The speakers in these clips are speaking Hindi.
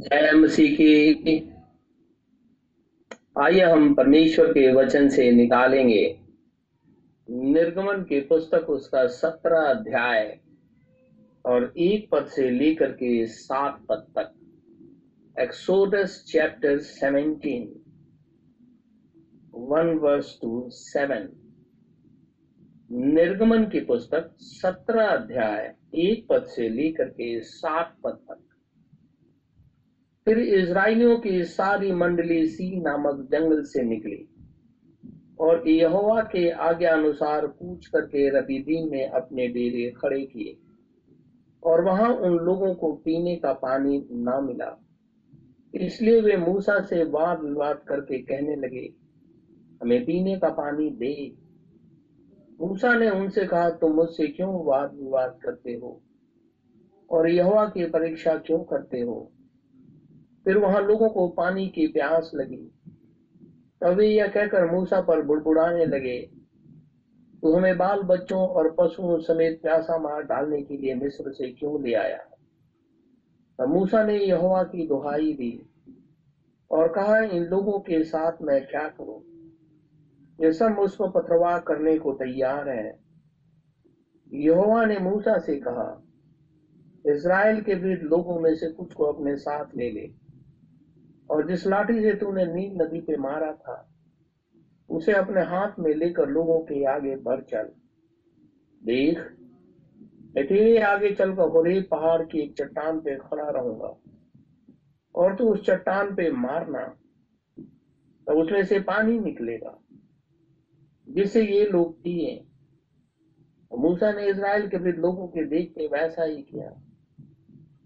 जय मसीह की आइए हम परमेश्वर के वचन से निकालेंगे। निर्गमन की पुस्तक उसका सत्रह अध्याय और एक पद से लेकर के सात पद तक। Exodus chapter seventeen one verse two seven निर्गमन की पुस्तक सत्रह अध्याय, एक पद से लेकर के सात पद तक। फिर इसराइलियों की सारी मंडली सी नामक जंगल से निकली। और यहोवा के आज्ञा अनुसार पूछ करके रबीदीन में अपने डेरे खड़े किए। और वहाँ उन लोगों को पीने का पानी ना मिला। इसलिए वे मूसा से वाद विवाद करके कहने लगे, हमें पीने का पानी दे। मूसा ने उनसे कहा, तुम मुझसे क्यों वाद विवाद करते हो? और यहोवा की परीक्षा क्यों करते हो? फिर वहाँ लोगों को पानी की प्यास लगी। वे यह कहकर मूसा पर बुड़बुड़ाने लगे तू हमें बाल बच्चों और पशुओं समेत प्यासा मार डालने के लिए मिस्र से क्यों ले आया? तब मूसा ने यहोवा की दुहाई दी और कहा, इन लोगों के साथ मैं क्या करूँ? ये सब मुझको पथरवाह करने को तैयार है। यहोवा ने मूसा से कहा इसराइल के विरुद्ध लोगों में से कुछ को अपने साथ ले ले। और जिस लाठी से तूने नील नदी पे मारा था, उसे अपने हाथ में लेकर लोगों के आगे बढ़ चल। देख मैं तेरे आगे चलकर होरे पहाड़ की एक चट्टान पे खड़ा रहूँगा, और तू उस चट्टान पे मारना तो उसमें से पानी निकलेगा, जिससे ये लोग पिए मूसा ने इसराइल के विरुद्ध लोगों के देखते वैसा ही किया,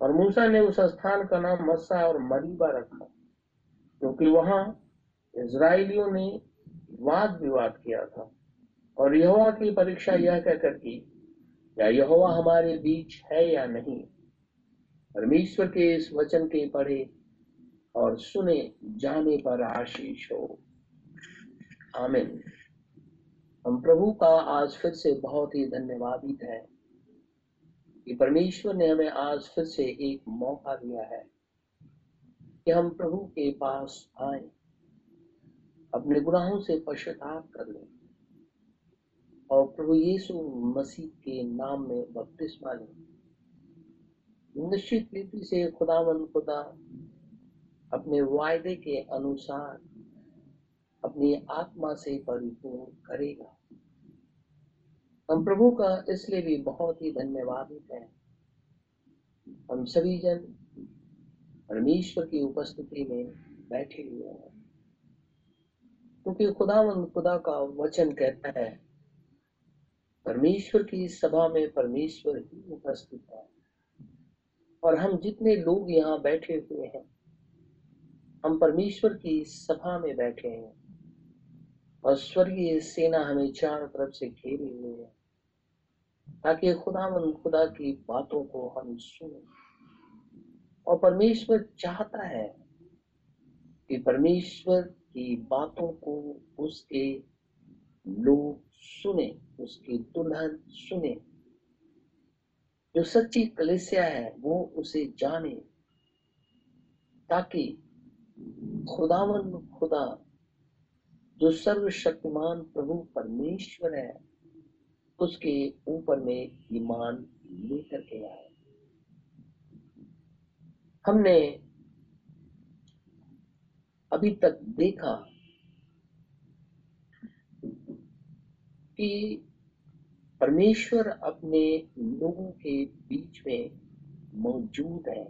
और मूसा ने उस स्थान का नाम मस्सा और मरीबा रखा। क्योंकि वहाँ इसराइलियों ने वाद विवाद किया था। और यहोवा की परीक्षा यह कहकर की या यहोवा हमारे बीच है या नहीं? परमेश्वर के इस वचन के पढ़े और सुने, जाने पर आशीष हो। आमिन। हम प्रभु का आज फिर से बहुत ही धन्यवादित है कि परमेश्वर ने हमें आज फिर से एक मौका दिया है। कि हम प्रभु के पास आए। अपने गुनाहों से पश्चाताप कर लें। और प्रभु यीशु मसीह के नाम में बपतिस्मा लें। निश्चित रीति से खुदावन खुदा, अपने वायदे के अनुसार अपनी आत्मा से परिपूर्ण करेगा। हम प्रभु का इसलिए भी बहुत ही धन्यवादित हैं। हम सभी जन परमेश्वर की उपस्थिति में बैठे हुए हैं। क्योंकि खुदावन खुदा का वचन कहता है, परमेश्वर की सभा में परमेश्वर ही उपस्थित है। और हम जितने लोग यहाँ बैठे हुए हैं, हम परमेश्वर की सभा में बैठे हैं और स्वर्गीय सेना हमें चारों तरफ़ से घेरे हुए है, ताकि खुदा खुदा की बातों को हम सुने। और परमेश्वर चाहता है कि परमेश्वर की बातों को उसके लोग सुने, उसकी दुल्हन सुने। जो सच्ची कलिसिया है, वो उसे जाने, ताकि खुदावन खुदा, जो सर्वशक्तिमान प्रभु परमेश्वर है, उसके ऊपर में ईमान लेकर के आए। हमने अभी तक देखा कि परमेश्वर अपने लोगों के बीच में मौजूद है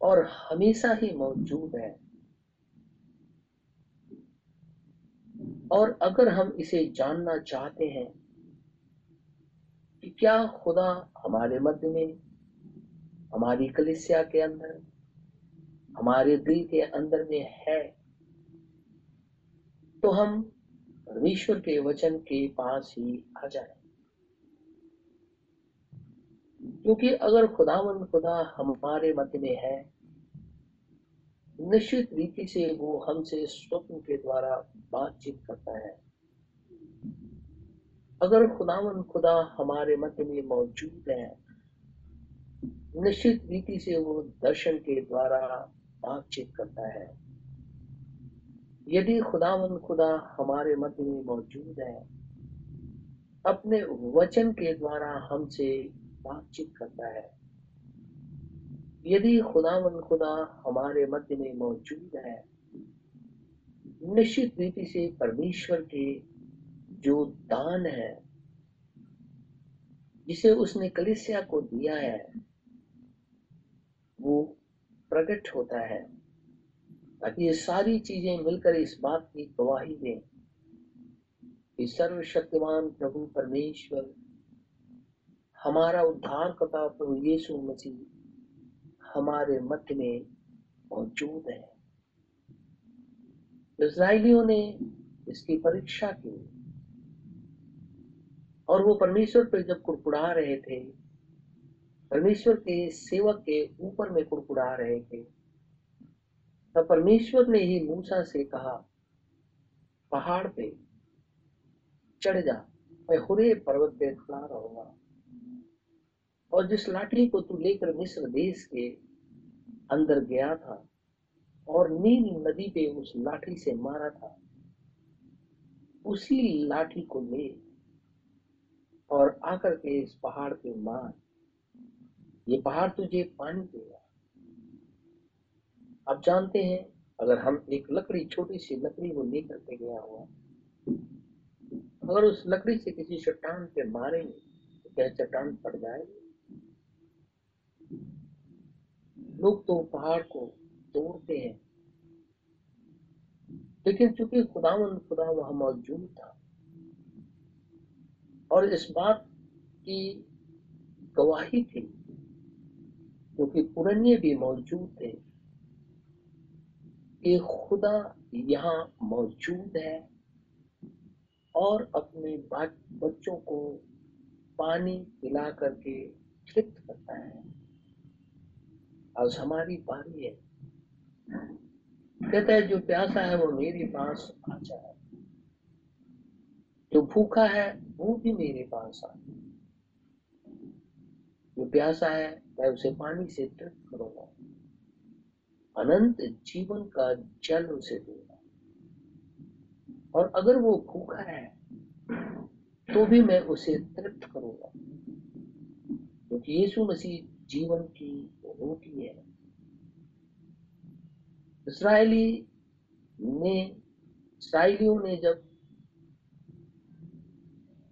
और हमेशा ही मौजूद है। और अगर हम इसे जानना चाहते हैं कि क्या खुदा हमारे मध्य में हमारी कलिसिया के अंदर, हमारे दिल के अंदर में है। तो हम परमेश्वर के वचन के पास ही आ जाए। क्योंकि अगर खुदावन खुदा हमारे मध्य में है, निश्चित रीति से वो हमसे स्वप्न के द्वारा बातचीत करता है। अगर खुदावन खुदा हमारे मध्य में मौजूद है निश्चित रीति से वो दर्शन के द्वारा बातचीत करता है। यदि खुदावन खुदा हमारे मध्य में मौजूद है, अपने वचन के द्वारा हमसे बातचीत करता है। यदि खुदावन खुदा हमारे मध्य में मौजूद है, निश्चित रीति से परमेश्वर के जो दान है, जिसे उसने कलिसिया को दिया है वो प्रकट होता है। ताकि ये सारी चीज़ें मिलकर इस बात की गवाही दें कि सर्वशक्तिमान प्रभु परमेश्वर, हमारा उद्धार करता प्रभु यीशु मसीह हमारे मध्य में मौजूद है। इसराइलियों ने इसकी परीक्षा की और वो परमेश्वर पर जब कुड़कुड़ा रहे थे परमेश्वर के सेवक के ऊपर में कुड़कुड़ा रहे थे। तब परमेश्वर ने ही मूसा से कहा, पहाड़ पे चढ़ जा, मैं हुरे पर्वत पे खड़ा रहूँगा। और जिस लाठी को तू लेकर मिस्र देश के अंदर गया था और नील नदी पे उस लाठी से मारा था, उसी लाठी को ले और आकर के इस पहाड़ पे मार। ये पहाड़ तुझे पानी देगा। आप जानते हैं, अगर हम एक लकड़ी, छोटी सी लकड़ी को लेकर के गया हुआ, अगर उस लकड़ी से किसी चट्टान पे मारेंगे तो क्या चट्टान पड़ जाएगी? लोग तो पहाड़ को तोड़ते हैं। लेकिन चूँकि खुदावन खुदा वहाँ मौजूद था, और इस बात की गवाही थी क्योंकि पुरन्य भी मौजूद थे। कि खुदा यहाँ मौजूद है और अपने बच्चों को पानी पिला करके तृप्त करता है। आज हमारी बारी है। कहता है, जो प्यासा है वो मेरे पास आ जाए जो भूखा है वो भी मेरे पास आ जो प्यासा है, मैं उसे पानी से तृप्त करूँगा। अनंत जीवन का जल उसे दूँगा। और अगर वो भूखा है तो भी मैं उसे तृप्त करूँगा। क्योंकि तो यीशु मसीह जीवन की रोटी है। इसराइली ने, इसराइलियों ने जब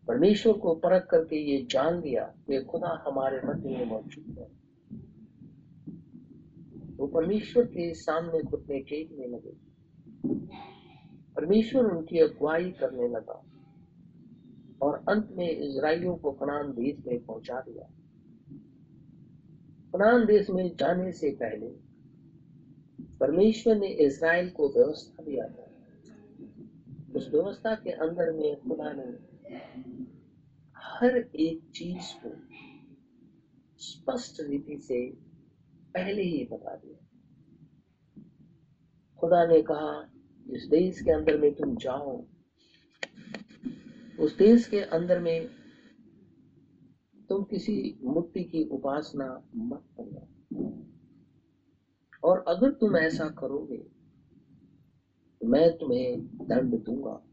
परमेश्वर को परख करके ये जान लिया कि खुदा हमारे मध्य में मौजूद है। वो परमेश्वर के सामने घुटने टेकने लगे। परमेश्वर उनकी अगुवाई करने लगा और अंत में इसराइलियों को कनान देश में पहुँचा दिया। कनान देश में जाने से पहले परमेश्वर ने इसराइल को व्यवस्था दिया था। उस व्यवस्था के अंदर में खुदा ने हर एक चीज़ को स्पष्ट रीति से पहले ही बता दिया। खुदा ने कहा, जिस देश के अंदर में तुम जाओ, उस देश के अंदर में तुम किसी मूर्ति की उपासना मत करना और अगर तुम ऐसा करोगे तो मैं तुम्हें दंड दूँगा।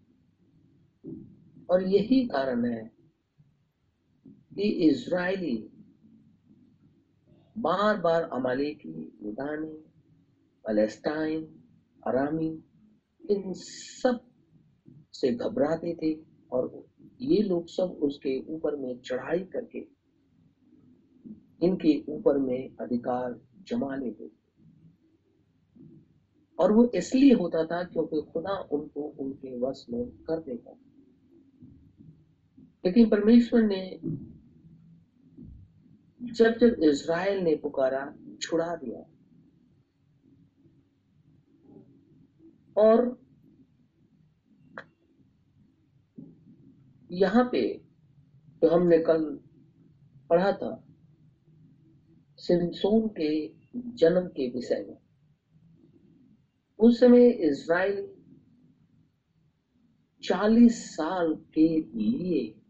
और यही कारण है कि इज़राइली बार बार अमालेकी मिदानी पैलेस्टाइन आरामी इन सबसे घबराते थे और ये लोग सब उसके ऊपर में चढ़ाई करके इनके ऊपर में अधिकार जमा लेते थे और वो इसलिए होता था क्योंकि खुदा उनको उनके वश में कर देता लेकिन परमेश्वर ने जब जब इज़राइल ने पुकारा, छुड़ा दिया। और यहाँ पे जो हमने कल पढ़ा था सिमसोन के जन्म के विषय में, उस समय इज़राइल चालीस साल के लिए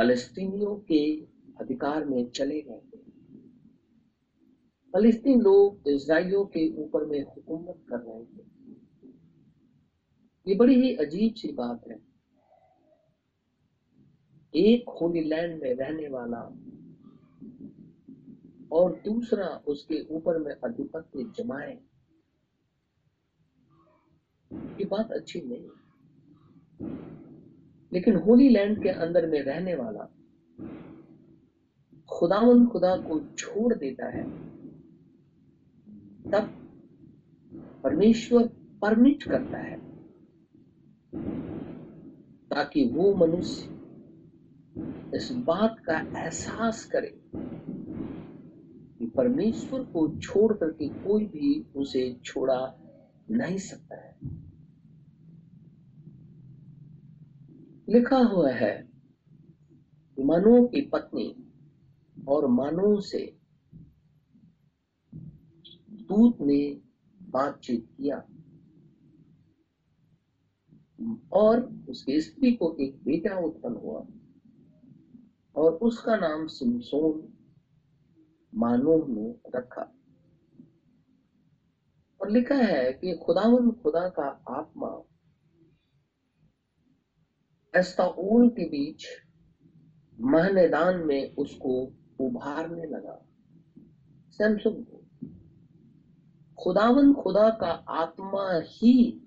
फलस्तीनियों के अधिकार में चले गए थे। फलिस्तीन लोग इसराइलियों के ऊपर में हुकूमत कर रहे थे। ये बड़ी ही अजीब सी बात है। एक होली लैंड में रहने वाला और दूसरा उसके ऊपर में अधिपत्य जमाए, ये बात अच्छी नहीं लेकिन होली लैंड के अंदर में रहने वाला खुदावन खुदा को छोड़ देता है, तब परमेश्वर परमिट करता है ताकि वो मनुष्य इस बात का एहसास करे कि परमेश्वर को छोड़ करके कोई भी उसे छोड़ा नहीं सकता है। लिखा हुआ है, मानो की पत्नी और मानो से दूत ने बातचीत किया। और उसकी स्त्री को एक बेटा उत्पन्न हुआ और उसका नाम सिमसोन मानोह ने रखा। और लिखा है कि खुदावन खुदा का आत्मा एस्ताओल के बीच महनेदान में उसको उभारने लगा। सैमसंग खुदावन खुदा का आत्मा ही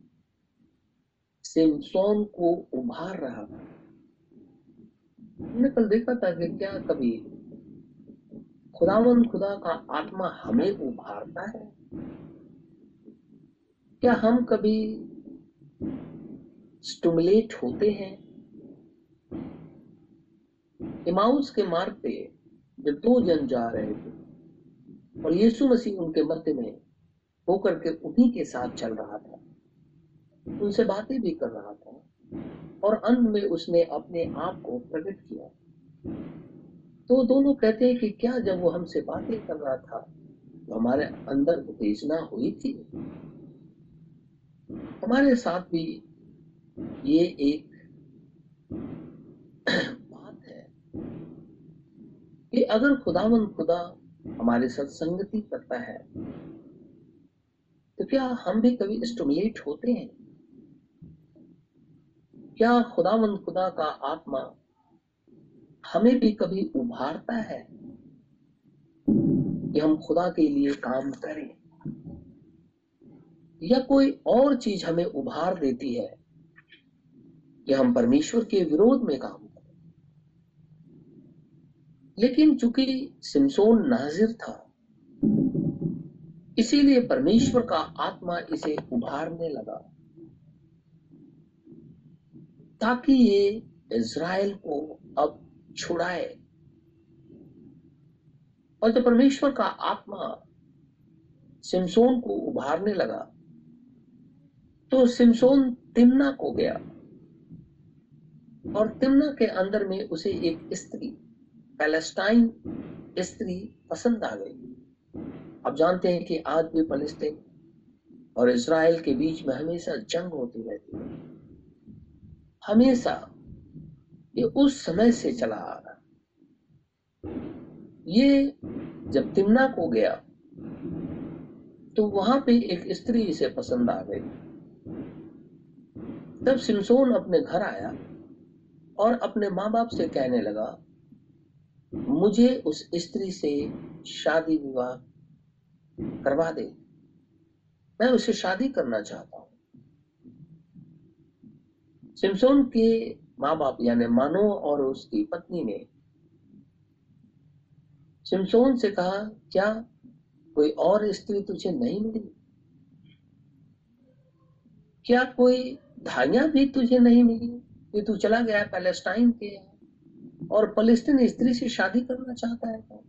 सिमसोन को उभार रहा था। हमने कल देखा था कि क्या कभी खुदावन खुदा का आत्मा हमें उभारता है? क्या हम कभी स्टमुलेट होते हैं? इमाउस के मार्ग पे जब दो जन जा रहे थे और यीशु मसीह उनके मध्य में होकर के उन्हीं के साथ चल रहा था, उनसे बातें भी कर रहा था और अंत में उसने अपने आप को प्रकट किया। तो दोनों कहते हैं कि क्या जब वो हमसे बातें कर रहा था तो हमारे अंदर उत्तेजना हुई थी। हमारे साथ भी ये एक कि अगर खुदावन खुदा हमारे साथ संगति करता है तो क्या हम भी कभी स्टमुलेट होते हैं? क्या खुदावन खुदा का आत्मा हमें भी कभी उभारता है कि हम खुदा के लिए काम करें? या कोई और चीज़ हमें उभार देती है कि हम परमेश्वर के विरोध में काम लेकिन चूँकि सिमसोन नाजिर था, इसीलिए परमेश्वर का आत्मा इसे उभारने लगा, ताकि ये इज़राइल को अब छुड़ाए। और जब परमेश्वर का आत्मा सिमसोन को उभारने लगा तो सिमसोन तिमना को गया और तिमना के अंदर में उसे एक स्त्री पैलेस्टाइन स्त्री पसंद आ गई। अब जानते हैं कि आज भी फलस्तीन और इसराइल के बीच में हमेशा जंग होती रहती है। हमेशा ये उस समय से चला आ रहा ये जब तिमना को गया तो वहाँ पे एक स्त्री इसे पसंद आ गई। तब सिमसोन अपने घर आया और अपने माँ बाप से कहने लगा मुझे उस स्त्री से शादी विवाह करवा दे। मैं उसे शादी करना चाहता हूँ। सिमसोन के माँ बाप यानी मानो और उसकी पत्नी ने सिमसोन से कहा, क्या कोई और स्त्री तुझे नहीं मिली? क्या कोई धाइया भी तुझे नहीं मिली? कि तू चला गया पैलेस्टाइन के और फलस्तीन स्त्री से शादी करना चाहता है तो?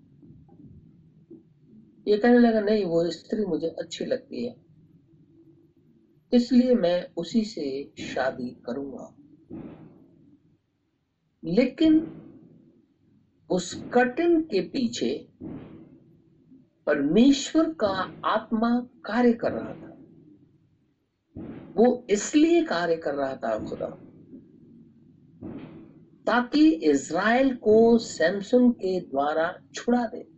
ये कहने लगा, नहीं, वो स्त्री मुझे अच्छी लगती है। इसलिए मैं उसी से शादी करूँगा। लेकिन उस कर्टन के पीछे परमेश्वर का आत्मा कार्य कर रहा था। वो इसलिए कार्य कर रहा था खुदा। ताकि इज़राइल को सैमसन के द्वारा छुड़ा दे।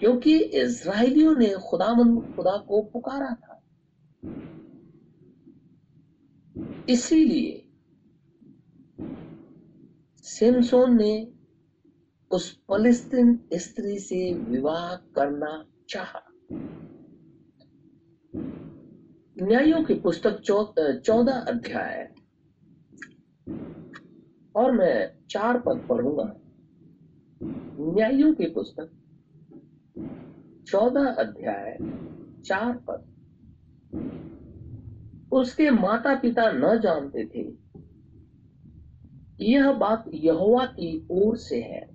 क्योंकि इज़राइलियों ने खुदावन खुदा को पुकारा था। इसीलिए सिमसोन ने उस फलिस्तीन स्त्री से विवाह करना चाहा। न्यायों की पुस्तक चौदह अध्याय और मैं चार पद पढ़ूँगा। न्यायों की पुस्तक, चौदह अध्याय, चार पद। उसके माता पिता न जानते थे। यह बात यहोवा की ओर से है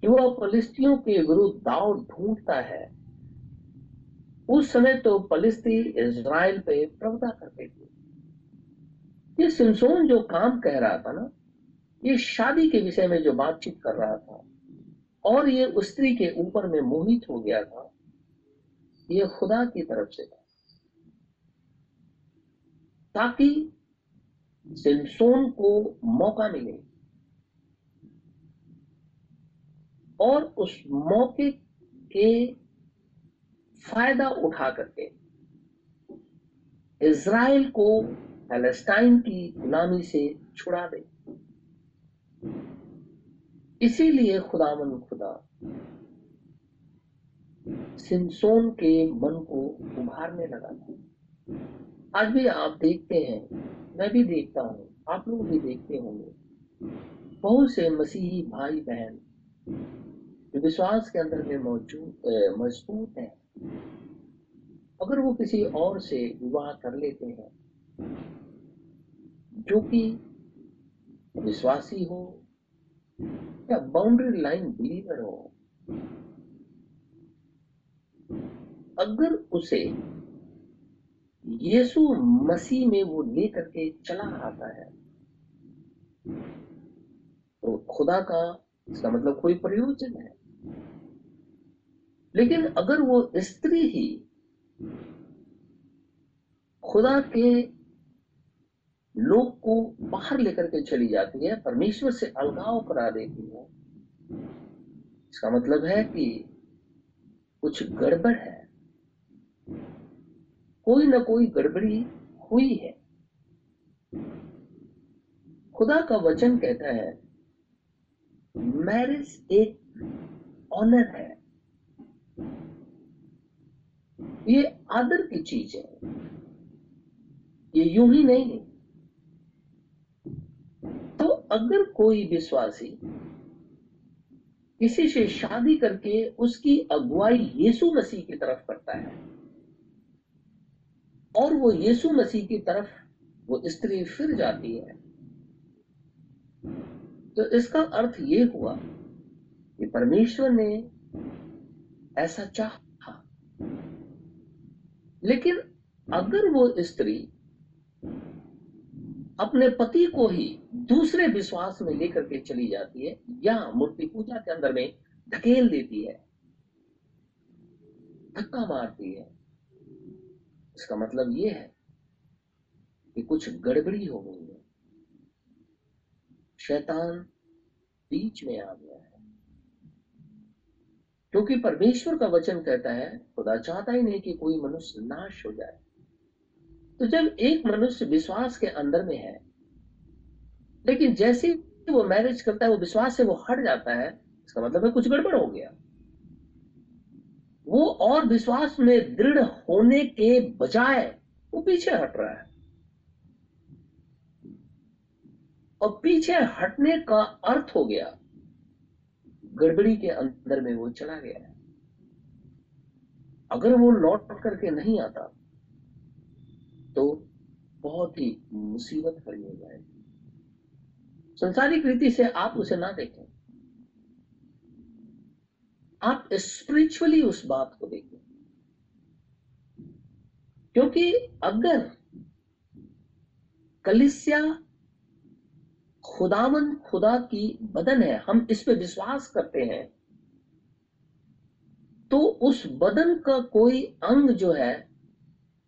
कि वह फलिस्तियों के विरुद्ध दाव ढूंढता है। उस समय तो फलिस्ती इज़राइल पे प्रभुता करते थे। ये सिमसोन जो काम कह रहा था ना, ये शादी के विषय में जो बातचीत कर रहा था, और ये स्त्री के ऊपर में मोहित हो गया था, ये खुदा की तरफ़ से था। ताकि सिमसोन को मौका मिले, और उस मौके के फ़ायदा उठा करके इज़राइल को पैलेस्टाइन की गुलामी से छुड़ा दे। इसीलिए खुदावन खुदा, सिमसोन के मन को उभारने लगा था। आज भी आप देखते हैं, मैं भी देखता हूँ, आप लोग भी देखते होंगे। बहुत से मसीही भाई बहन जो विश्वास के अंदर में मौजूद मज़बूत हैं। अगर वो किसी और से विवाह कर लेते हैं जो कि विश्वासी हो या बाउंड्री लाइन बिलीवर हो, अगर उसे यीशु मसीह में वो लेकर के चला आता है तो खुदा का इसका मतलब कोई प्रयोजन है। लेकिन अगर वो स्त्री ही खुदा के लोग को बाहर लेकर के चली जाती है, परमेश्वर से अलगाव करा देती है। इसका मतलब है कि कुछ गड़बड़ है। कोई ना कोई गड़बड़ी हुई है। खुदा का वचन कहता है, मैरिज एक ऑनर है। ये आदर की चीज़ है। ये यूँ ही नहीं तो अगर कोई विश्वासी किसी से शादी करके उसकी अगुवाई यीशु मसीह की तरफ़ करता है, और वो यीशु मसीह की तरफ़ वो स्त्री फिर जाती है तो इसका अर्थ ये हुआ कि परमेश्वर ने ऐसा चाहा। लेकिन अगर वो स्त्री अपने पति को ही दूसरे विश्वास में लेकर के चली जाती है, या मूर्ति पूजा के अंदर में धकेल देती है, धक्का मारती है। इसका मतलब यह है कि कुछ गड़बड़ी हो गई है। शैतान बीच में आ गया है। क्योंकि परमेश्वर का वचन कहता है, खुदा चाहता ही नहीं कि कोई मनुष्य नाश हो जाए। तो जब एक मनुष्य विश्वास के अंदर में है, लेकिन जैसे वो मैरिज करता है, वो विश्वास से वो हट जाता है, इसका मतलब है कुछ गड़बड़ हो गया। वो और विश्वास में दृढ़ होने के बजाय वो पीछे हट रहा है। और पीछे हटने का अर्थ हो गया, गड़बड़ी के अंदर में वो चला गया है। अगर वो लौट करके नहीं आता तो बहुत ही मुसीबत खड़ी हो जाएगी। संसारिक रीति से आप उसे ना देखें। आप स्पिरिचुअली उस बात को देखें। क्योंकि अगर कलिसिया खुदावन खुदा की बदन है, हम इस पे विश्वास करते हैं तो उस बदन का कोई अंग जो है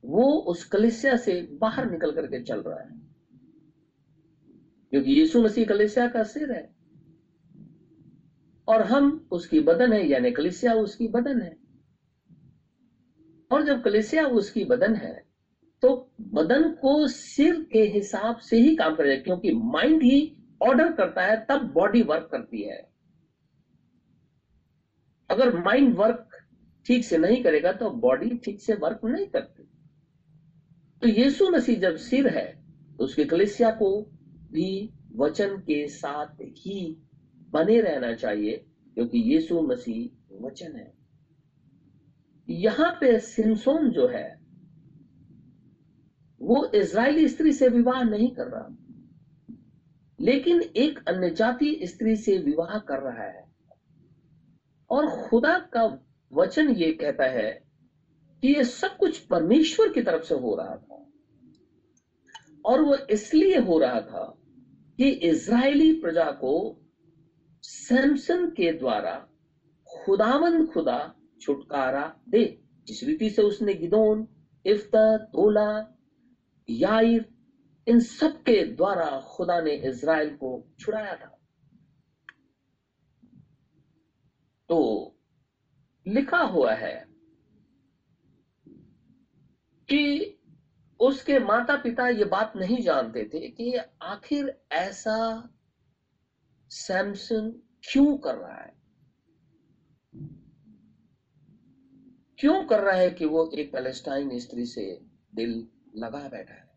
वो उस कलिसिया से बाहर निकल करके चल रहा है। क्योंकि यीशु मसीह कलिसिया का सिर है। और हम उसकी बदन है, यानी कलिसिया उसकी बदन है। और जब कलिसिया उसकी बदन है तो बदन को सिर के हिसाब से ही काम करेगा, क्योंकि माइंड ही ऑर्डर करता है, तब बॉडी वर्क करती है। अगर माइंड वर्क ठीक से नहीं करेगा तो बॉडी ठीक से वर्क नहीं करती। तो यीशु मसीह जब सिर है तो उसके कलिसिया को भी वचन के साथ ही बने रहना चाहिए, क्योंकि यीशु मसीह वचन है। यहाँ पे सिमसोन जो है, वो इज़राइली स्त्री से विवाह नहीं कर रहा। लेकिन एक अन्य जाति स्त्री से विवाह कर रहा है। और खुदा का वचन ये कहता है कि ये सब कुछ परमेश्वर की तरफ़ से हो रहा था। और वो इसलिए हो रहा था कि इज़राइली प्रजा को सैमसन के द्वारा खुदावन खुदा छुटकारा दे। जिस रीति से उसने गिदोन, इफ्ता, तोला याइर इन सब के द्वारा खुदा ने इज़राइल को छुड़ाया था। तो लिखा हुआ है कि उसके माता पिता ये बात नहीं जानते थे कि आखिर ऐसा सैमसन क्यों कर रहा है? क्यों कर रहा है कि वो एक पैलेस्टाइन स्त्री से दिल लगा बैठा है?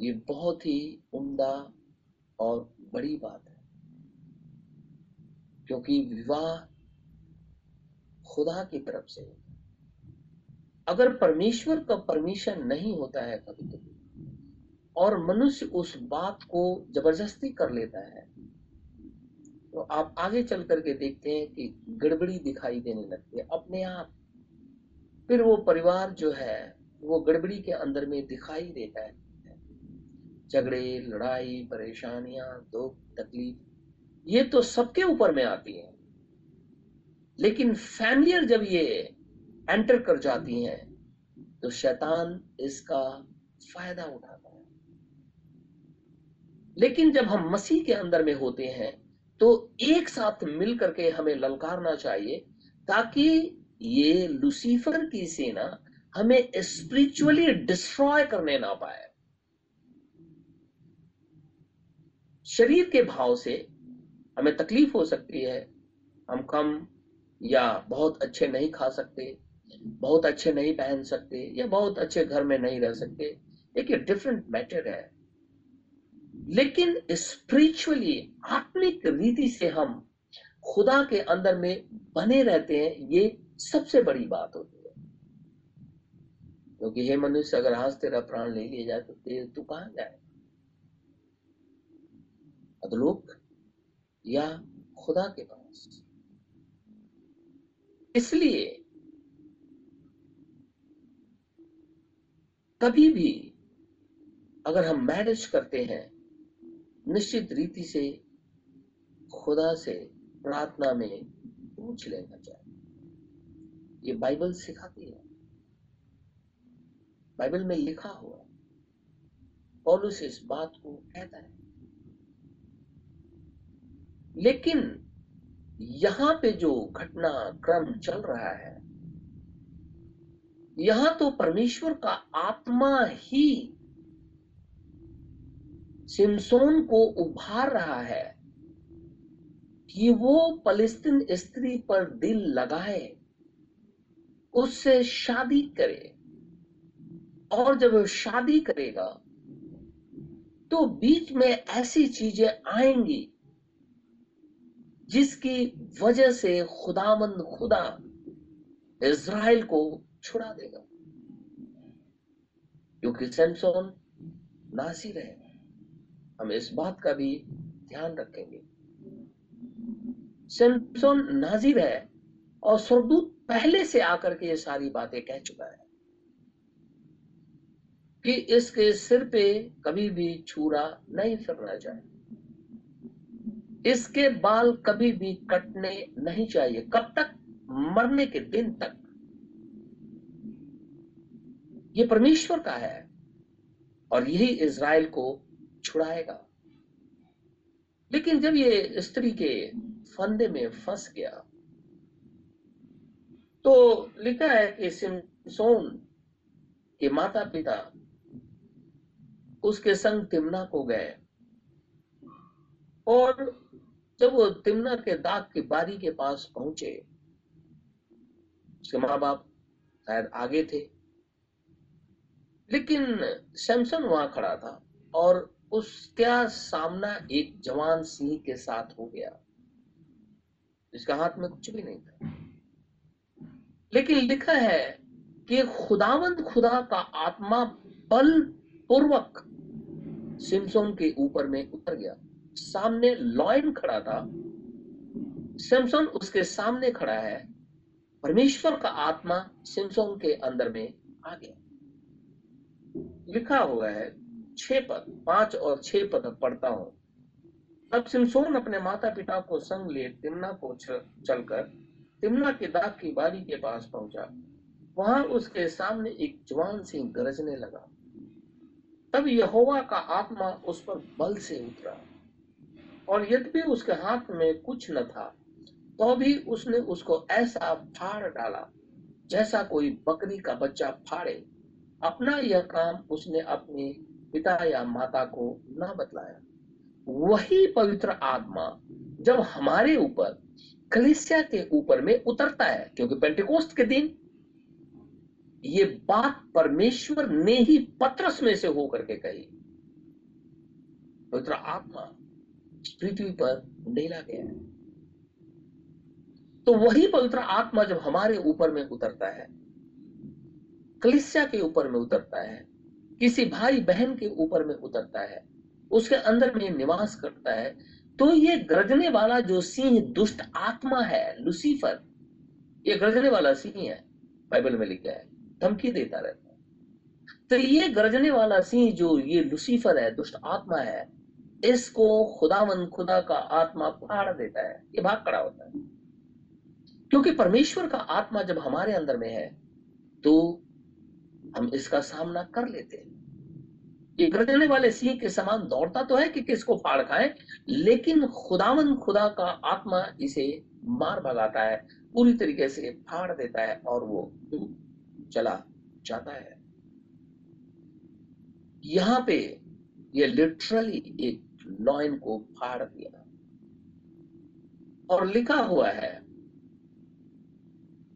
ये बहुत ही उम्दा और बड़ी बात है। क्योंकि विवाह खुदा की तरफ़ से अगर परमेश्वर का परमिशन नहीं होता है कभी कभी और मनुष्य उस बात को ज़बरदस्ती कर लेता है तो आप आगे चल करके देखते हैं कि गड़बड़ी दिखाई देने लगती है अपने आप। फिर वो परिवार जो है, वो गड़बड़ी के अंदर में दिखाई देता है। झगड़े, लड़ाई, परेशानियाँ, दुख, तकलीफ़, ये तो सबके ऊपर में आती है। लेकिन फैमिलियर जब ये एंटर कर जाती हैं तो शैतान इसका फ़ायदा उठाता है। लेकिन जब हम मसीह के अंदर में होते हैं तो एक साथ मिल करके हमें ललकारना चाहिए, ताकि ये लुसीफर की सेना हमें स्पिरिचुअली डिस्ट्रॉय करने ना पाए। शरीर के भाव से हमें तकलीफ़ हो सकती है, हम कम या बहुत अच्छे नहीं खा सकते बहुत अच्छे नहीं पहन सकते, या बहुत अच्छे घर में नहीं रह सकते। एक डिफरेंट मैटर है। लेकिन स्पिरिचुअली आत्मिक रीति से हम खुदा के अंदर में बने रहते हैं, ये सबसे बड़ी बात होती है। क्योंकि हे मनुष्य, अगर आज तेरा प्राण ले लिया जाए तो तू कहाँ जाए? अधलोक या खुदा के पास। इसलिए कभी भी अगर हम मैरिज करते हैं, निश्चित रीति से खुदा से प्रार्थना में पूछ लेना चाहिए। ये बाइबल सिखाती है। बाइबल में लिखा हुआ पॉलुस इस बात को कहता है। लेकिन यहाँ पे जो घटना क्रम चल रहा है यहाँ तो परमेश्वर का आत्मा ही सिमसोन को उभार रहा है कि वो फलस्तीन स्त्री पर दिल लगाए, उससे शादी करे। और जब वो शादी करेगा तो बीच में ऐसी चीज़ें आएँगी जिसकी वजह से खुदामंद खुदा इज़राइल को छुड़ा देगा। क्योंकि सैमसोन नासिर है। हम इस बात का भी ध्यान रखेंगे। सैमसोन नाजिर है और स्वर्गदूत पहले से आकर के ये सारी बातें कह चुका है कि इसके सिर पे कभी भी छूरा नहीं फिरना चाहिए। इसके बाल कभी भी कटने नहीं चाहिए। कब तक? मरने के दिन तक। ये परमेश्वर का है और यही इज़राइल को छुड़ाएगा। लेकिन जब ये स्त्री के फंदे में फंस गया तो लिखा है कि सिमसोन के माता पिता उसके संग तिमना को गए और जब वो तिमना के दाग की बारी के पास पहुँचे, उसके माँ बाप शायद आगे थे। लेकिन सैमसन वहाँ खड़ा था और उसका सामना एक जवान सिंह के साथ हो गया। जिसका हाथ में कुछ भी नहीं था। लेकिन लिखा है कि खुदावंद खुदा का आत्मा बल पूर्वक सिमसोन के ऊपर में उतर गया। सामने लॉयन खड़ा था। सिमसोन उसके सामने खड़ा है। परमेश्वर का आत्मा सिमसोन के अंदर में आ गया। लिखा हुआ है, छह पद पाँच और छह पद पढ़ता हूँ। तब सिमसोन अपने माता पिता को संग ले तिमना को चलकर तिमना के दाग की बारी के पास पहुँचा। वहाँ उसके सामने एक जवान सिंह गरजने लगा। तब यहोवा का आत्मा उस पर बल से उतरा। और यद्यपि उसके हाथ में कुछ न था तो भी उसने उसको ऐसा फाड़ डाला, जैसा कोई बकरी का बच्चा फाड़े। अपना यह काम उसने अपने पिता या माता को ना बतलाया। वही पवित्र आत्मा जब हमारे ऊपर, कलिसिया के ऊपर में उतरता है, क्योंकि पेंटिकोस्ट के दिन ये बात परमेश्वर ने ही पत्रस में से होकर के कही। पवित्र आत्मा पृथ्वी पर डेला गया है। तो वही पवित्र आत्मा जब हमारे ऊपर में उतरता है कलिसिया के ऊपर में उतरता है, किसी भाई बहन के ऊपर में उतरता है, उसके अंदर में निवास करता है तो ये गरजने वाला जो सिंह दुष्ट आत्मा है, लुसीफर, ये गरजने वाला सिंह है, बाइबल में लिखा है, धमकी देता रहता है। तो ये गरजने वाला सिंह जो ये लुसीफर है, दुष्ट आत्मा है, इसको खुदावन खुदा का आत्मा फाड़ देता है, ये भाग खड़ा होता है। क्योंकि परमेश्वर का आत्मा जब हमारे अंदर में है तो हम इसका सामना कर लेते हैं। गरजने वाले सिंह के समान दौड़ता तो है कि किसको फाड़ खाए, लेकिन खुदावन खुदा का आत्मा इसे मार भगाता है, पूरी तरीके से फाड़ देता है और वो चला जाता है। यहाँ पे ये लिटरली एक लॉइन को फाड़ दिया। और लिखा हुआ है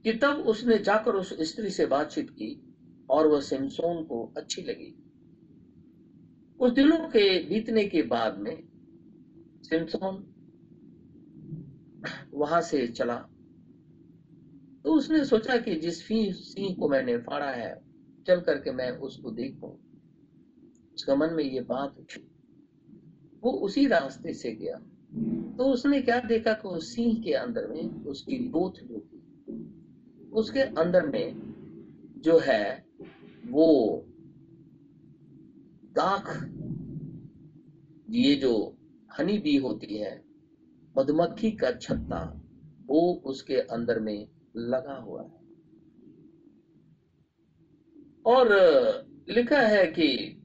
कि तब उसने जाकर उस स्त्री से बातचीत की और वह सिमसोन को अच्छी लगी। कुछ दिनों के बीतने के बाद में सिमसोन वहाँ से चला। तो उसने सोचा कि जिस सिंह को मैंने फाड़ा है, चल करके मैं उसको देखूँ। उसका मन में ये बात उठी। वो उसी रास्ते से गया। तो उसने क्या देखा कि उस सिंह के अंदर में उसकी लोथ जो थी उसके अंदर में जो है वो दाख, ये जो हनी बी होती है, मधुमक्खी का छत्ता, वो उसके अंदर में लगा हुआ है। और, लिखा है कि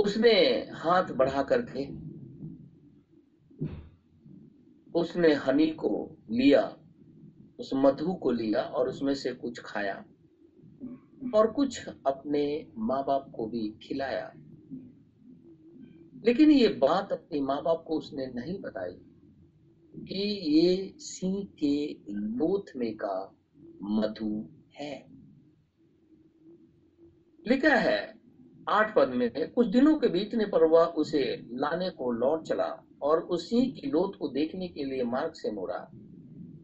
उसने हाथ बढ़ा करके, उसने हनी को लिया, उस मधु को लिया और उसमें से कुछ खाया। और कुछ अपने माँ बाप को भी खिलाया। लेकिन ये बात अपने माँ बाप को उसने नहीं बताई कि ये सिंह के लोथ में का मधु है। लिखा है, आठ पद में, कुछ दिनों के बीतने पर वह उसे लाने को लौट चला और उस सिंह की लोथ को देखने के लिए मार्ग से मुड़ा।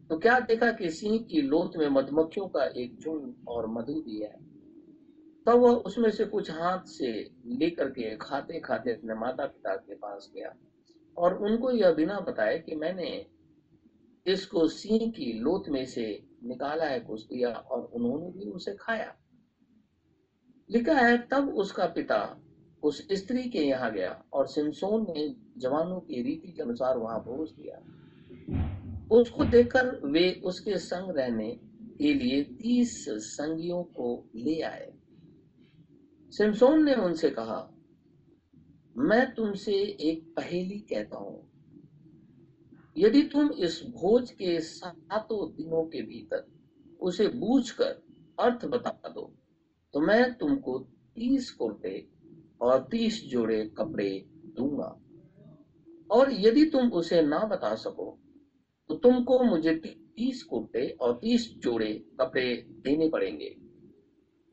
तो क्या देखा कि सिंह की लोथ में मधुमक्खियों का एक झुंड और मधु भी है? तब वह उसमें से कुछ हाथ से लेकर के खाते खाते अपने माता पिता के पास गया और उनको यह बिना बताए कि मैंने इसको सिंह की लोथ में से निकाला है कुछ दिया और उन्होंने भी उसे खाया। लिखा है, तब उसका पिता उस स्त्री के यहाँ गया और सिमसोन ने जवानों की रीति के अनुसार वहाँ पहुँच दिया उसको देखकर वे उसके संग रहने के लिए तीस संगियों को ले आए। सिमसोन ने उनसे कहा, मैं तुमसे एक पहेली कहता हूँ। यदि तुम इस भोज के सातों दिनों के भीतर उसे बूझकर अर्थ बता दो तो मैं तुमको तीस कुर्ते और तीस जोड़े कपड़े दूँगा। और यदि तुम उसे ना बता सको तो तुमको मुझे तीस कुर्ते और तीस जोड़े कपड़े देने पड़ेंगे।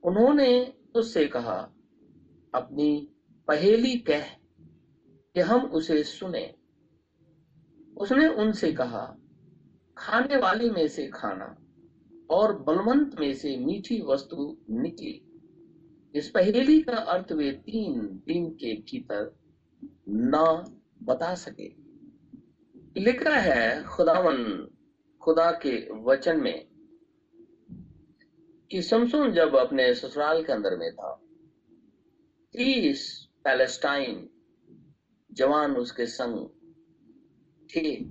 उन्होंने उससे कहा, अपनी पहेली कह कि हम उसे सुने। उसने उनसे कहा, खाने वाले में से खाना और बलवंत में से मीठी वस्तु निकली। इस पहेली का अर्थ वे तीन दिन के भीतर न बता सके। लिखा है खुदावन, खुदा के वचन में कि समसुन जब अपने ससुराल के अंदर में था, तीस पैलेस्टाइन जवान उसके संग थे।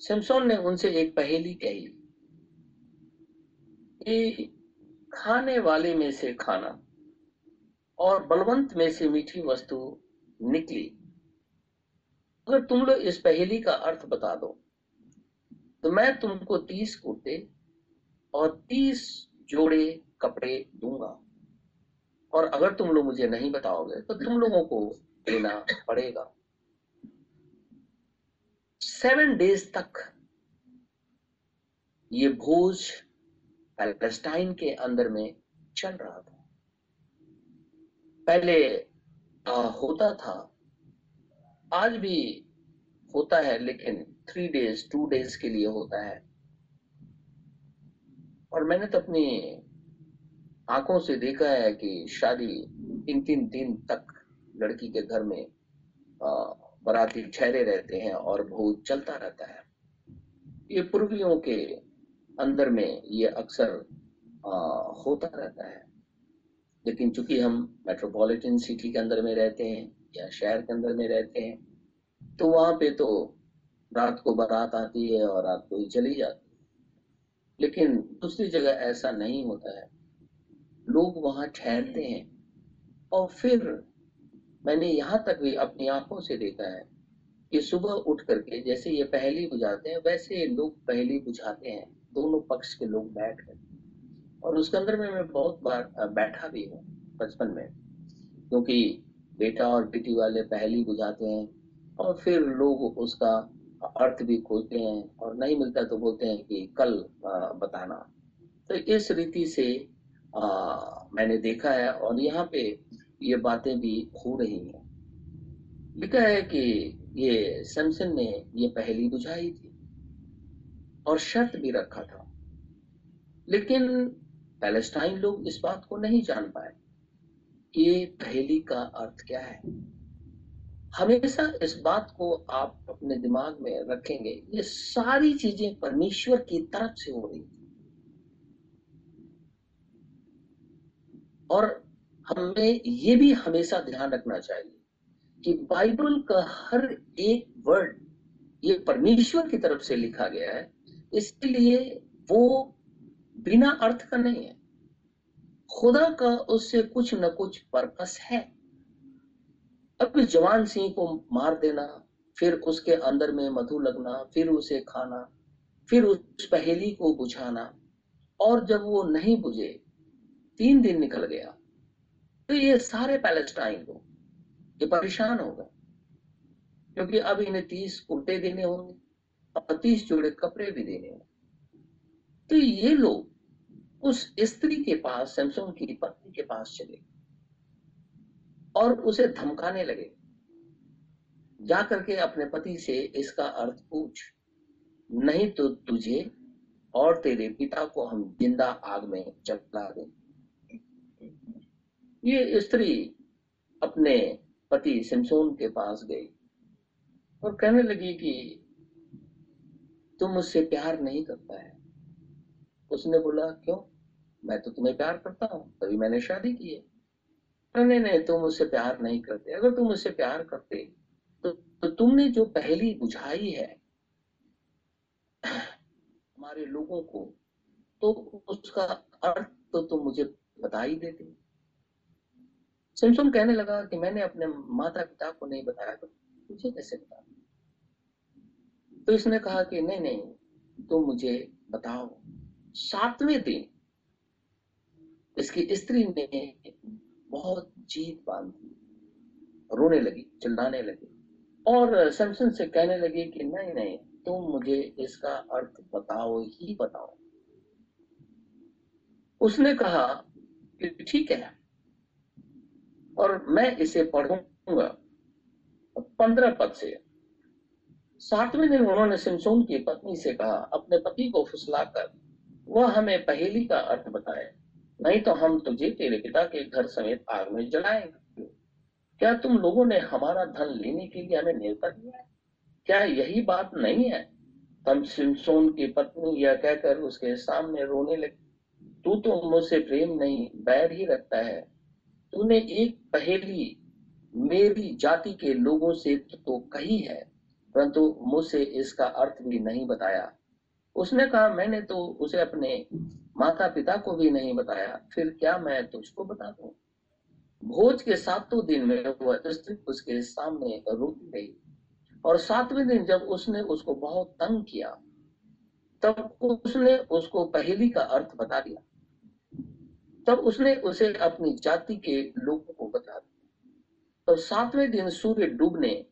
सिमसोन ने उनसे एक पहेली कही कि खाने वाले में से खाना और बलवंत में से मीठी वस्तु निकली। अगर तुम लोग इस पहेली का अर्थ बता दो तो मैं तुमको तीस कुर्ते और तीस जोड़े कपड़े दूँगा। और अगर तुम लोग मुझे नहीं बताओगे तो तुम लोगों को देना पड़ेगा। सेवन डेज़ तक ये भोज पैलेस्टाइन के अंदर में चल रहा था। पहले आ, होता था। आज भी होता है लेकिन थ्री डेज़ टू डेज़ के लिए होता है। और मैंने तो अपनी आँखों से देखा है कि शादी तीन तीन दिन तक लड़की के घर में बराती ठहरे रहते हैं और भोज चलता रहता है। ये पूर्वियों के अंदर में ये अक्सर होता रहता है। लेकिन चूँकि हम मेट्रोपॉलिटन सिटी के अंदर में रहते हैं या शहर के अंदर में रहते हैं तो वहाँ पे तो रात को बारात आती है और रात को ही चली जाती है। लेकिन दूसरी जगह ऐसा नहीं होता है। लोग वहाँ ठहरते हैं और फिर मैंने यहाँ तक भी अपनी आँखों से देखा है कि सुबह उठ करके जैसे ये पहली बुझाते हैं, वैसे लोग पहली बुझाते हैं। दोनों पक्ष के लोग बैठ कर। और उसके अंदर में मैं बहुत बार बैठा भी हूँ बचपन में, क्योंकि बेटा और बेटी वाले पहली बुझाते हैं और फिर लोग उसका अर्थ भी खोजते हैं और नहीं मिलता तो बोलते हैं कि कल बताना। तो इस रीति से आ, मैंने देखा है और यहाँ पे ये बातें भी हो रही हैं। लिखा है कि ये सैमसन ने ये पहली बुझाई थी और शर्त भी रखा था। लेकिन पैलेस्टाइन लोग इस बात को नहीं जान पाए। ये पहली का अर्थ क्या है? हमेशा इस बात को आप अपने दिमाग में रखेंगे, ये सारी चीज़ें परमेश्वर की तरफ़ से हो रही और हमें ये भी हमेशा ध्यान रखना चाहिए कि बाइबल का हर एक वर्ड ये परमेश्वर की तरफ़ से लिखा गया है इसलिए वो बिना अर्थ का नहीं है। खुदा का उससे कुछ न कुछ पर्पस है। अब जवान सिंह को मार देना, फिर उसके अंदर में मधु लगना, फिर उसे खाना, फिर उस पहेली को बुझाना, और जब वो नहीं बुझे, तीन दिन निकल गया। तो ये सारे पैलेस्टाइन लोग, ये परेशान हो गए, क्योंकि अब इन्हें तीस कुर्ते देने होंगे और तीस जोड़े कपड़े भी देने होंगे। तो ये लोग उस स्त्री के पास, सैमसंग की पत्नी के पास चले और उसे धमकाने लगे। जा करके अपने पति से इसका अर्थ पूछ, नहीं तो तुझे और तेरे पिता को हम ज़िंदा आग में जला देंगे ये स्त्री अपने पति सिमसोन के पास गई और कहने लगी कि, तुम मुझसे प्यार नहीं करता है। उसने बोला, क्यों? मैं तो तुम्हें प्यार करता हूँ, तभी मैंने शादी की है। नहीं नहीं तुम मुझसे प्यार नहीं करते। अगर तुम मुझसे प्यार करते तो, तो तुमने जो पहली बुझाई है हमारे लोगों को तो उसका अर्थ तो तुम मुझे बता ही देते। कहने लगा कि मैंने अपने माता पिता को नहीं बताया तो तुझे कैसे बता तो इसने कहा कि नहीं नहीं तुम मुझे बताओ। सातवें दिन इसकी स्त्री ने बहुत जीत बांधी रोने लगी, चिल्लाने लगी और सैमसन से कहने लगी कि नहीं नहीं, तुम मुझे इसका अर्थ बताओ, ही बताओ। उसने कहा कि ठीक है और मैं इसे पढ़ूँगा। पंद्रह पद से। सातवें दिन उन्होंने सिमसोन की पत्नी से कहा, अपने पति को फुसलाकर, वह हमें पहेली का अर्थ बताए। नहीं तो हम तुझे तेरे पिता के घर समेत आग में जलाएँगे क्या? तुम लोगों ने हमारा धन लेने के लिए हमें न्योता दिया क्या यही बात नहीं है? तब सिमसोन की पत्नी यह कहकर उसके सामने रोने लगी। तू तो मुझसे प्रेम नहीं, बैर ही रखता है। तूने एक पहेली मेरी जाति के लोगों से तो कही है, परंतु मुझसे इसका अर्थ भी नहीं बताया। उसने कहा, मैंने तो उसे अपने माता पिता को भी नहीं बताया, फिर क्या मैं तुझको बता दू? भोज के सातों दिन में वह स्त्री उसके सामने रोती गई और सातवें दिन जब उसने उसको बहुत तंग किया, तब उसने उसको पहेली का अर्थ बता दिया। तब उसने उसे अपनी जाति के लोगों को बता दिया। तो सातवें दिन सूर्य डूबने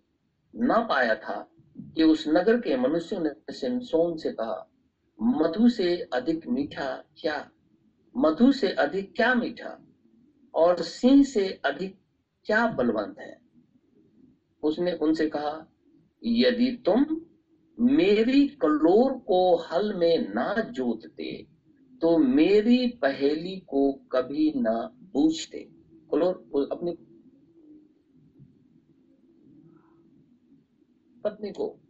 ना पाया था कि उस नगर के मनुष्यों ने सिमसोन से कहा मधु से अधिक मीठा क्या? मधु से अधिक क्या मीठा? और सिंह से अधिक क्या बलवंत है? उसने उनसे कहा, यदि तुम मेरी कलोर को हल में ना जोतते तो मेरी पहेली को कभी ना बूझते। कलोर अपनी पत्नी को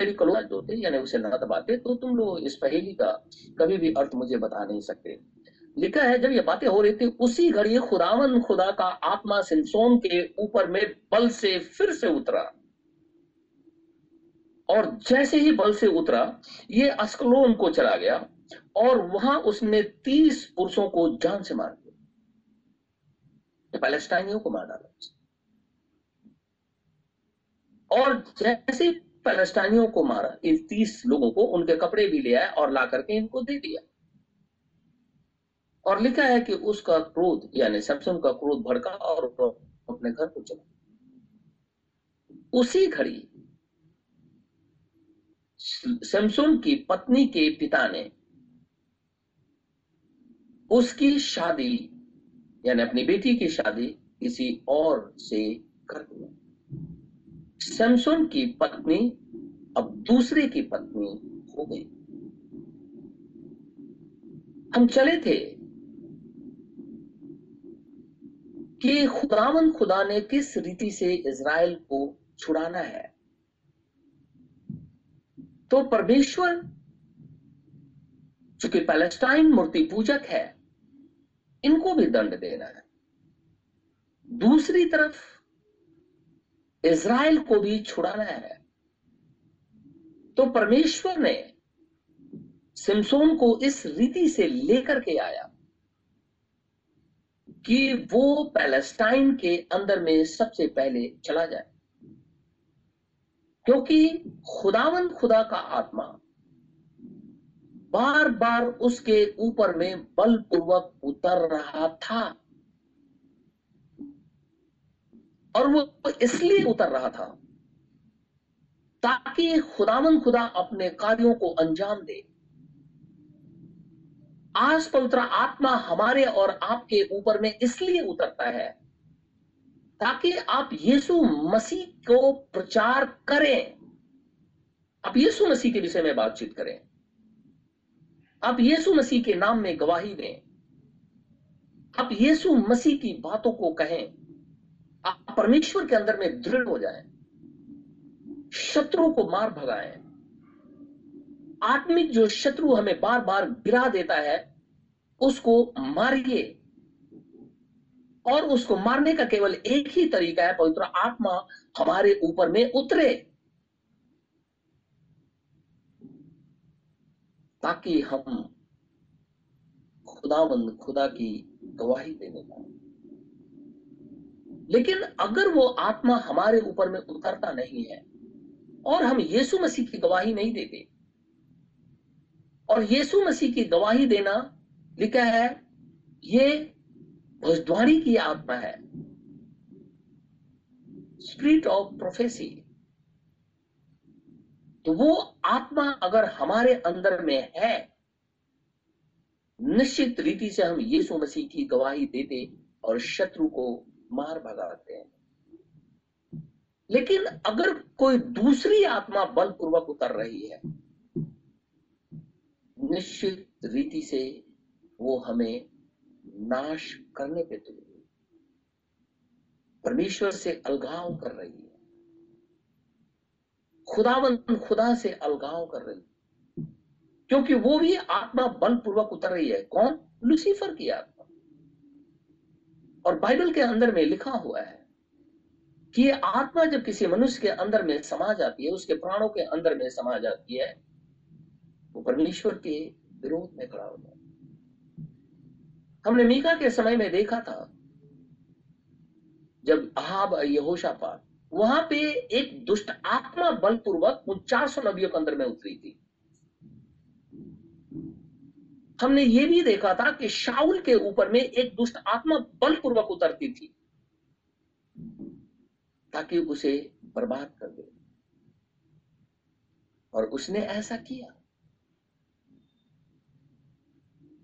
मेरी कलोर जोते यानी उसे ना दबाते तो तुम लोग इस पहेली का कभी भी अर्थ मुझे बता नहीं सकते। लिखा है, जब ये बातें हो रही थी, उसी घड़ी खुदावन खुदा का आत्मा सिंसोन के ऊपर में बल से फिर से उतरा। और जैसे ही बल से उतरा, ये अस्कलोन को चला गया, और वहाँ उसने तीस पुरुषों को जान से मार दिया। पैलेस्टाइनियों को मार डाला। और जैसे पैलेस्टाइनियों को मारा। इन तीस लोगों को उनके कपड़े भी ले आया और ला करके इनको दे दिया। और लिखा है कि उसका क्रोध, यानी सैमसंग का क्रोध भड़का और अपने घर को चला। उसी घड़ी सैमसंग की पत्नी के पिता ने उसकी शादी, यानी अपनी बेटी की शादी किसी और से कर दिया सैमसोन की पत्नी अब दूसरे की पत्नी हो गई। हम चले थे कि खुदावन खुदा ने किस रीति से इज़राइल को छुड़ाना है। तो परमेश्वर, चूँकि पैलेस्टाइन मूर्ति पूजक है, इनको भी दंड देना है। दूसरी तरफ़ इज़राइल को भी छुड़ाना है। तो परमेश्वर ने सिमसोन को इस रीति से लेकर के आया कि वो पैलेस्टाइन के अंदर में सबसे पहले चला जाए। क्योंकि खुदावन खुदा का आत्मा बार बार उसके ऊपर में बलपूर्वक उतर रहा था। और वो इसलिए उतर रहा था ताकि खुदावन खुदा अपने कार्यों को अंजाम दे। आज पवित्र आत्मा हमारे और आपके ऊपर में इसलिए उतरता है ताकि आप यीशु मसीह को प्रचार करें। आप यीशु मसीह के विषय में बातचीत करें। आप यीशु मसीह के नाम में गवाही दें। आप यीशु मसीह की बातों को कहें। परमेश्वर के अंदर में दृढ़ हो जाए शत्रु को मार भगाए। आत्मिक जो शत्रु हमें बार बार गिरा देता है, उसको मारिए। और उसको मारने का केवल एक ही तरीका है, पवित्र आत्मा हमारे ऊपर में उतरे। ताकि हम खुदाबंद खुदा की गवाही देने पाए। लेकिन अगर वो आत्मा हमारे ऊपर में उतरता नहीं है, और हम यीशु मसीह की गवाही नहीं देते, और यीशु मसीह की गवाही देना लिखा है, ये भविष्यवाणी की आत्मा है। स्प्रिट ऑफ़ प्रोफेसी तो वो आत्मा अगर हमारे अंदर में है, निश्चित रीति से हम यीशु मसीह की गवाही देते और शत्रु को मार भगाते हैं। लेकिन अगर कोई दूसरी आत्मा बलपूर्वक उतर रही है, निश्चित रीति से वो हमें नाश करने पे तुली परमेश्वर से अलगाव कर रही है। खुदावंत खुदा से अलगाव कर रही है। क्योंकि वो भी आत्मा बलपूर्वक उतर रही है। कौन? लुसीफर की आत्मा। और बाइबल के अंदर में लिखा हुआ है कि ये आत्मा जब किसी मनुष्य के अंदर में समा जाती है, उसके प्राणों के अंदर में समा जाती है, वो परमेश्वर के विरोध में खड़ा है। हमने मीका के समय में देखा था, जब अहाब यहोशापात, वहाँ पे एक दुष्ट आत्मा बलपूर्वक उन चार सौ नबियों के अंदर में उतरी थी। हमने ये भी देखा था कि शाउल के ऊपर में एक दुष्ट आत्मा बलपूर्वक उतरती थी, ताकि उसे बर्बाद कर दे। और उसने ऐसा किया।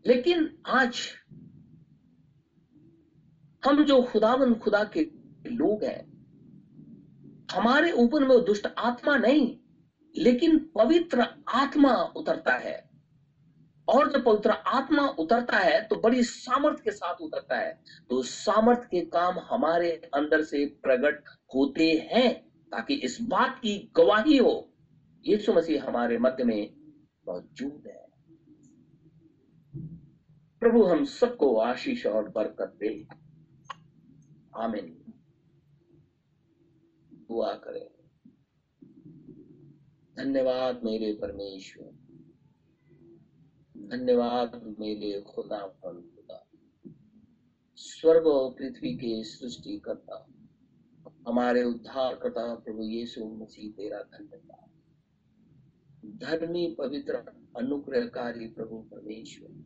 लेकिन आज हम जो खुदावन खुदा के लोग हैं, हमारे ऊपर में दुष्ट आत्मा नहीं, लेकिन पवित्र आत्मा उतरता है। और जब पवित्र आत्मा उतरता है तो बड़ी सामर्थ के साथ उतरता है। तो सामर्थ के काम हमारे अंदर से प्रकट होते हैं, ताकि इस बात की गवाही हो, यीशु मसीह हमारे मध्य में मौजूद है। प्रभु, हम सबको आशीष और बरकत दे। आमीन। दुआ करें। धन्यवाद मेरे परमेश्वर। धन्यवाद मेरे खुदा खुदा। स्वर्ग और पृथ्वी के सृष्टि करता हमारे उद्धार करता प्रभु यीशु मसीह, तेरा धन्यवाद। धर्मी, पवित्र, अनुग्रहकारी प्रभु परमेश्वर,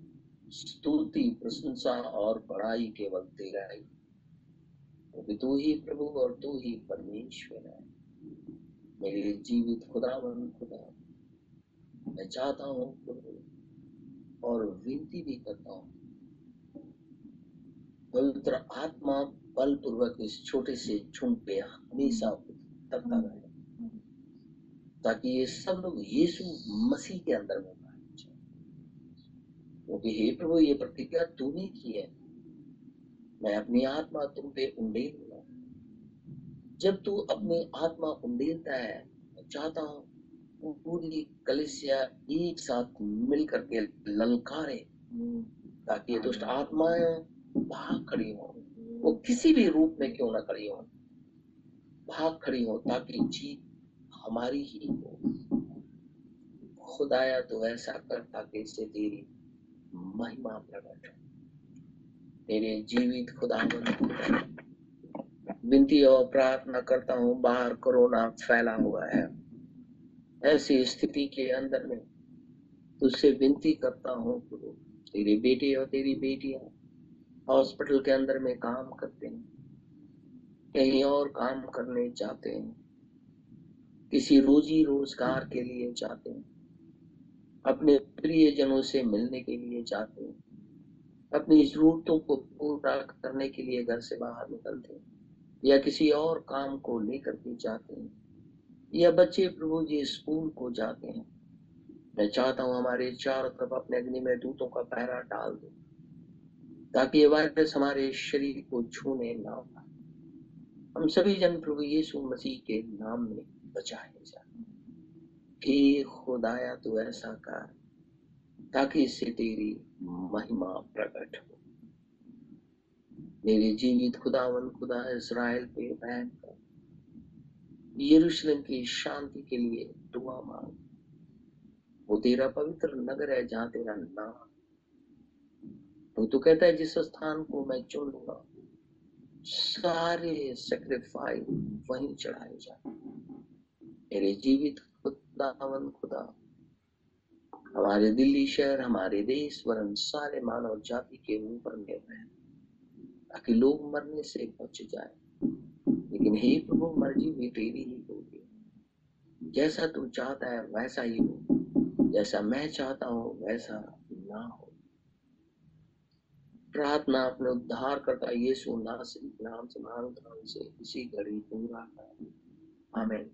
स्तुति, प्रशंसा और बड़ाई केवल तेरा ही। क्योंकि तू ही प्रभु और तू ही परमेश्वर है। मेरे जीवित खुदा खुदा, मैं चाहता हूँ प्रभु और विनती भी करता हूँ। पवित्र आत्मा बलपूर्वक इस छोटे से झुंड पे हमेशा उतरता रहे। ताकि ये सब लोग यीशु मसीह के अंदर में क्योंकि हे प्रभु, ये प्रतिज्ञा तूने की है। मैं अपनी आत्मा तुम पे उंडेलूँगा। जब तू अपनी आत्मा उंडेलता है, मैं चाहता हूँ पूरी कलिसिया एक साथ मिल करके ललकारे, ताकि ये दुष्ट आत्माएँ भाग खड़ी हो। वो किसी भी रूप में क्यों ना खड़ी हो? भाग खड़ी हो ताकि जीत हमारी ही हो। खुदाया तो ऐसा कर ताकि इससे तेरी महिमा प्रकट हो। मेरे जीवित खुदा विनती और प्रार्थना करता हूँ, बाहर कोरोना फैला हुआ है। ऐसी स्थिति के अंदर में तुझसे विनती करता हूँ प्रभु, तेरे बेटे और तेरी बेटियाँ हॉस्पिटल के अंदर में काम करते हैं, कहीं और काम करने जाते हैं, किसी रोजी रोज़गार के लिए जाते हैं, अपने प्रियजनों से मिलने के लिए जाते हैं, अपनी जरूरतों को पूरा करने के लिए घर से बाहर निकलते हैं या किसी और काम को लेकर के जाते हैं। या बच्चे प्रभु जी स्कूल को जाते हैं। मैं चाहता हूँ हमारे चारों तरफ़ अपने अग्नि में दूतों का पहरा डाल दो, ताकि ये वायरस हमारे शरीर को छूने ना पाए। हम सभी जन प्रभु यीशु मसीह के नाम में बचाए जाए। कि खुदाया तो ऐसा कर, ताकि इससे तेरी महिमा प्रकट हो। मेरे जीवित खुदावन खुदा इसराइल पे बैन कर यरूशलेम की शांति के लिए दुआ मांग। वो तेरा पवित्र नगर है जहाँ तेरा नाम वो तो कहता है, जिस स्थान को मैं चुन लूँगा सारे सेक्रीफाइस वहीं चढ़ाए जाए मेरे जीवित खुदावन खुदा, हमारे दिल्ली शहर, हमारे देश, वरन सारे मानव जाति के ऊपर निर्भय ताकि लोग मरने से बच जाए। लेकिन हे प्रभु मर्ज़ी भी तेरी ही होगी। जैसा तू चाहता है, वैसा ही हो। जैसा मैं चाहता हूँ, वैसा ना हो। प्रार्थना अपने उद्धार करता ये यीशु नासिक नाम से से, इसी घड़ी पूरा कर